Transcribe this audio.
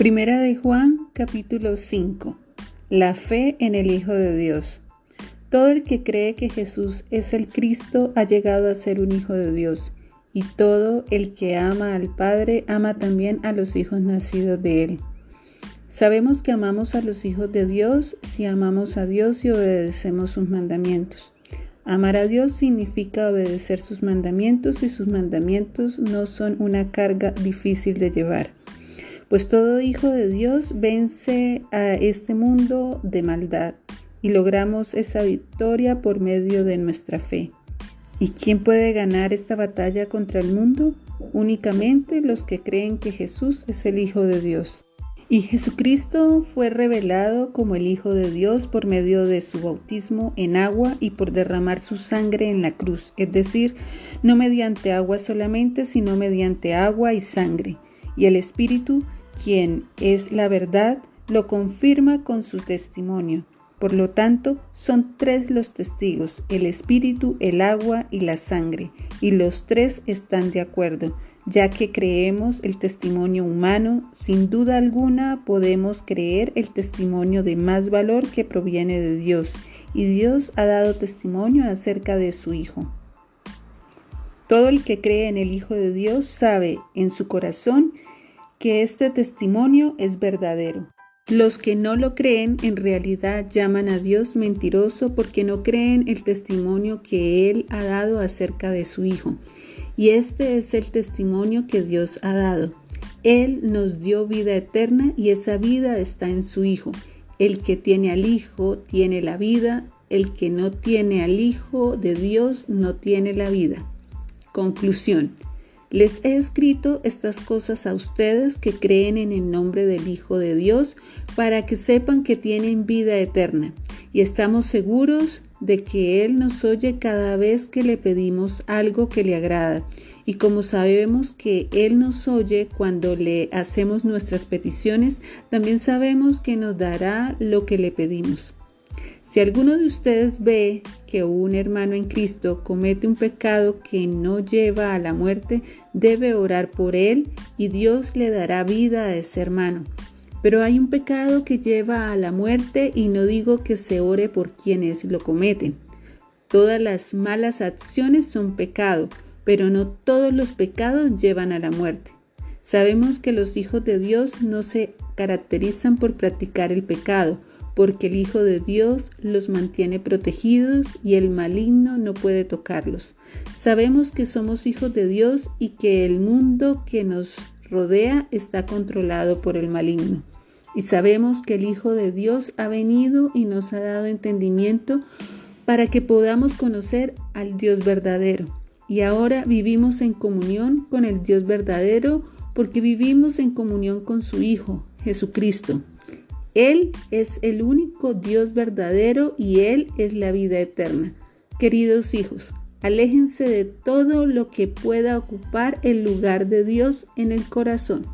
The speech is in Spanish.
Primera de Juan capítulo 5. La fe en el Hijo de Dios. Todo el que cree que Jesús es el Cristo ha llegado a ser un hijo de Dios, y todo el que ama al Padre ama también a los hijos nacidos de él. Sabemos que amamos a los hijos de Dios si amamos a Dios y obedecemos sus mandamientos. Amar a Dios significa obedecer sus mandamientos y sus mandamientos no son una carga difícil de llevar pues todo hijo de Dios vence a este mundo de maldad y logramos esa victoria por medio de nuestra fe. ¿Y quién puede ganar esta batalla contra el mundo? Únicamente los que creen que Jesús es el Hijo de Dios. Y Jesucristo fue revelado como el Hijo de Dios por medio de su bautismo en agua y por derramar su sangre en la cruz, es decir, no mediante agua solamente, sino mediante agua y sangre. Y el Espíritu quien es la verdad, lo confirma con su testimonio. Por lo tanto, son tres los testigos, el espíritu, el agua y la sangre, y los tres están de acuerdo. Ya que creemos el testimonio humano, sin duda alguna podemos creer el testimonio de más valor que proviene de Dios, y Dios ha dado testimonio acerca de su Hijo. Todo el que cree en el Hijo de Dios sabe en su corazón que este testimonio es verdadero. Los que no lo creen en realidad llaman a Dios mentiroso porque no creen el testimonio que Él ha dado acerca de su Hijo. Y este es el testimonio que Dios ha dado. Él nos dio vida eterna y esa vida está en su Hijo. El que tiene al Hijo tiene la vida, el que no tiene al Hijo de Dios no tiene la vida. Conclusión. Les he escrito estas cosas a ustedes que creen en el nombre del Hijo de Dios para que sepan que tienen vida eterna y estamos seguros de que Él nos oye cada vez que le pedimos algo que le agrada. Y como sabemos que Él nos oye cuando le hacemos nuestras peticiones, también sabemos que nos dará lo que le pedimos. Si alguno de ustedes ve que un hermano en Cristo comete un pecado que no lleva a la muerte, debe orar por él y Dios le dará vida a ese hermano. Pero hay un pecado que lleva a la muerte y no digo que se ore por quienes lo cometen. Todas las malas acciones son pecado, pero no todos los pecados llevan a la muerte. Sabemos que los hijos de Dios no se caracterizan por practicar el pecado, porque el Hijo de Dios los mantiene protegidos y el maligno no puede tocarlos. Sabemos que somos hijos de Dios y que el mundo que nos rodea está controlado por el maligno. Y sabemos que el Hijo de Dios ha venido y nos ha dado entendimiento para que podamos conocer al Dios verdadero. Y ahora vivimos en comunión con el Dios verdadero porque vivimos en comunión con su Hijo, Jesucristo. Él es el único Dios verdadero y Él es la vida eterna. Queridos hijos, aléjense de todo lo que pueda ocupar el lugar de Dios en el corazón.